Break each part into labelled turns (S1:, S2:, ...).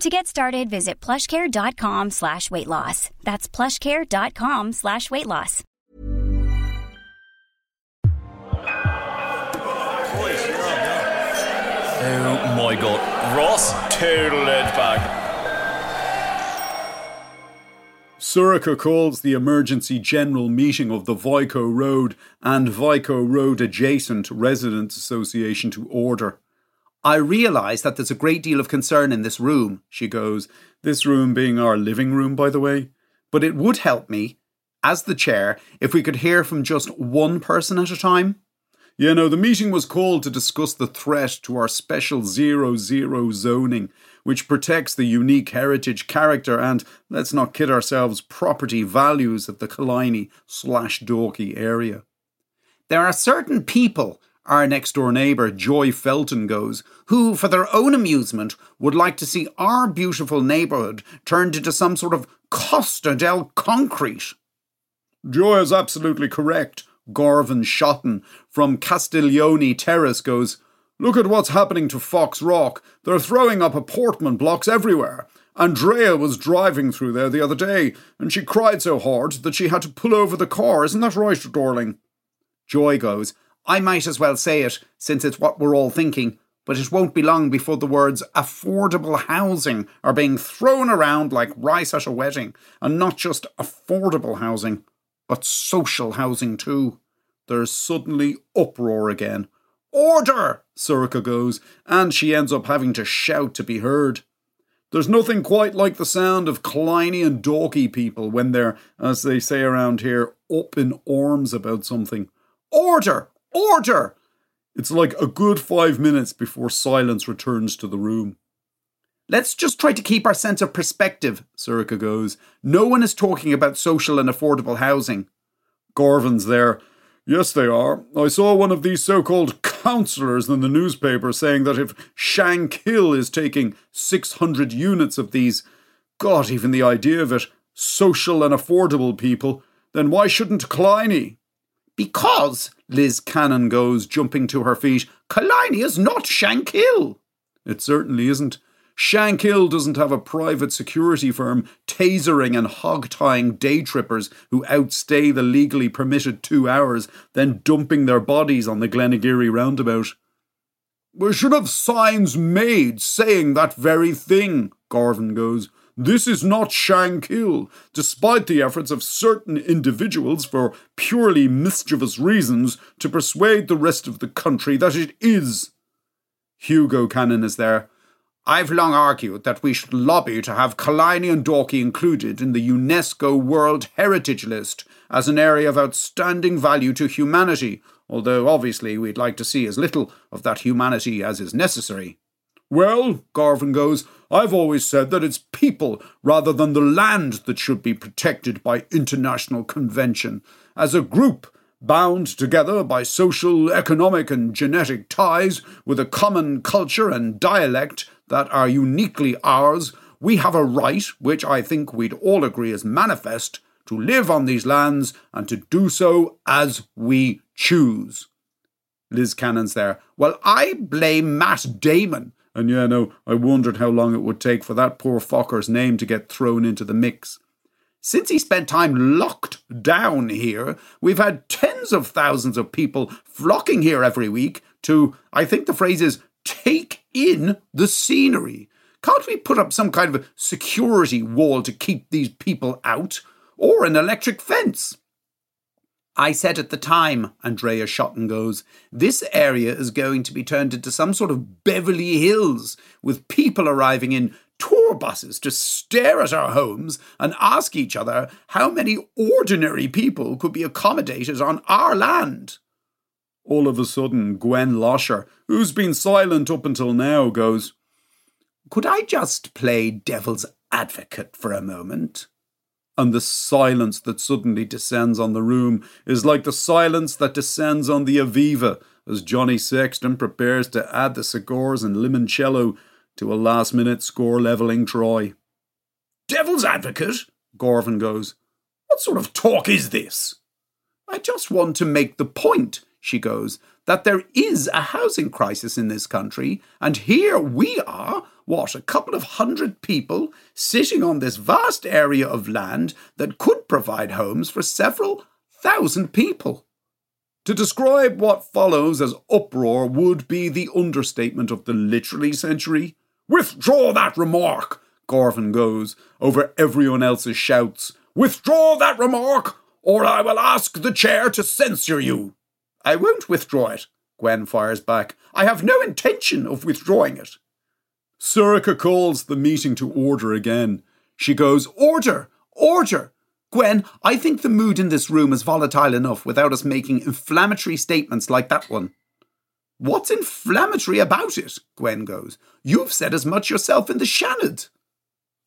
S1: To get started, visit plushcare.com slash weight loss. That's plushcare.com slash weight loss.
S2: Oh my god. Ross, total edge back.
S3: Sorcha calls the emergency general meeting of the Vico Road and Vico Road adjacent Residents Association to order. I realise that there's a great deal of concern in this room, she goes, this room being our living room, by the way. But it would help me, as the chair, if we could hear from just one person at a time. You know, the meeting was called to discuss the threat to our special zero zero zoning, which protects the unique heritage character and, let's not kid ourselves, property values of the Killiney slash Dalkey area. There are certain people, our next door neighbour Joy Felton goes, who, for their own amusement, would like to see our beautiful neighbourhood turned into some sort of Costa del Concrete. Joy is absolutely correct. Garvin Shotton from Castiglione Terrace goes, Look at what's happening to Foxrock. They're throwing up apartment blocks everywhere. Andrea was driving through there the other day, and she cried so hard that she had to pull over the car. Isn't that right, darling? Joy goes, I might as well say it, since it's what we're all thinking, but it won't be long before the words affordable housing are being thrown around like rice at a wedding, and not just affordable housing but social housing too. There's suddenly uproar again. Order! Sorcha goes, and she ends up having to shout to be heard. There's nothing quite like the sound of Killiney and Dalkey people when they're, as they say around here, up in arms about something. Order! Order! It's like a good five minutes before silence returns to the room. Let's just try to keep our sense of perspective, Sorcha goes. No one is talking about social and affordable housing. Garvin's there. Yes, they are. I saw one of these so called councillors in the newspaper saying that if Shankill is taking 600 units of these, God, even the idea of it, social and affordable people, then why shouldn't Killiney? Because, Liz Cannon goes, jumping to her feet, Killiney is not Shankill. It certainly isn't. Shankill doesn't have a private security firm tasering and hog-tying day trippers who outstay the legally permitted two hours, then dumping their bodies on the Glenageary roundabout. We should have signs made saying that very thing, Garvin goes. This is not Shankill, despite the efforts of certain individuals for purely mischievous reasons to persuade the rest of the country that it is. Hugo Cannon is there. I've long argued that we should lobby to have Killiney and Dalkey included in the UNESCO World Heritage List as an area of outstanding value to humanity, although obviously we'd like to see as little of that humanity as is necessary. Well, Garvin goes, I've always said that it's people rather than the land that should be protected by international convention. As a group, bound together by social, economic, and genetic ties with a common culture and dialect that are uniquely ours, we have a right, which I think we'd all agree is manifest, to live on these lands and to do so as we choose. Liz Cannon's there. Well, I blame Matt Damon. And yeah, no, I wondered how long it would take for that poor fucker's name to get thrown into the mix. Since he spent time locked down here, we've had tens of thousands of people flocking here every week to, I think the phrase is, take in the scenery. Can't we put up some kind of security wall to keep these people out? Or an electric fence? I said at the time, Andrea Schotten goes, this area is going to be turned into some sort of Beverly Hills with people arriving in tour buses to stare at our homes and ask each other how many ordinary people could be accommodated on our land. All of a sudden, Gwen Losher, who's been silent up until now, goes, Could I just play devil's advocate for a moment? And the silence that suddenly descends on the room is like the silence that descends on the Aviva as Johnny Sexton prepares to add the cigars and limoncello to a last minute score levelling Troy. Devil's advocate? Gorvin goes. What sort of talk is this? I just want to make the point, she goes, that there is a housing crisis in this country, and here we are, what, a couple of hundred people sitting on this vast area of land that could provide homes for several thousand people. To describe what follows as uproar would be the understatement of the literary century. Withdraw that remark, Gorvin goes, over everyone else's shouts. Withdraw that remark, or I will ask the chair to censure you. I won't withdraw it, Gwen fires back. I have no intention of withdrawing it. Sorcha calls the meeting to order again. She goes, Order! Order! Gwen, I think the mood in this room is volatile enough without us making inflammatory statements like that one. What's inflammatory about it? Gwen goes. You've said as much yourself in the Seanad.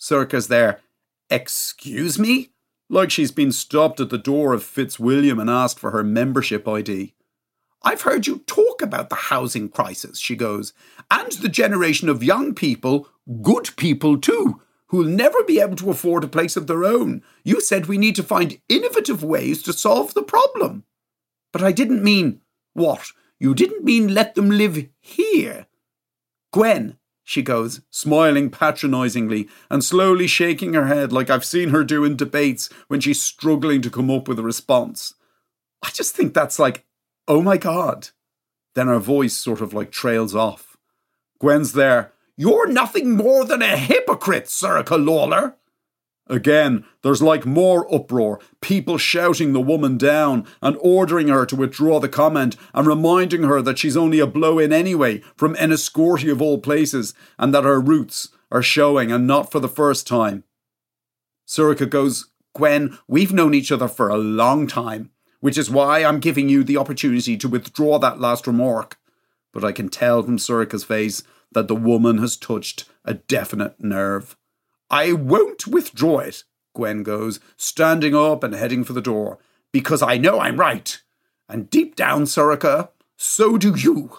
S3: Sorcha's there. Excuse me? Like she's been stopped at the door of Fitzwilliam and asked for her membership ID. I've heard you talk about the housing crisis, she goes, and the generation of young people, good people too, who'll never be able to afford a place of their own. You said we need to find innovative ways to solve the problem. But I didn't mean, what? You didn't mean let them live here. Gwen, she goes, smiling patronisingly and slowly shaking her head like I've seen her do in debates when she's struggling to come up with a response. I just think that's like, oh my God. Then her voice sort of like trails off. Gwen's there. You're nothing more than a hypocrite, Sorcha Lalor. Again, there's like more uproar, people shouting the woman down and ordering her to withdraw the comment and reminding her that she's only a blow in anyway from Enniscorthy of all places and that her roots are showing and not for the first time. Sorcha goes, Gwen, we've known each other for a long time, which is why I'm giving you the opportunity to withdraw that last remark. But I can tell from Sorcha's face that the woman has touched a definite nerve. I won't withdraw it, Gwen goes, standing up and heading for the door, because I know I'm right. And deep down, Sorcha, so do you.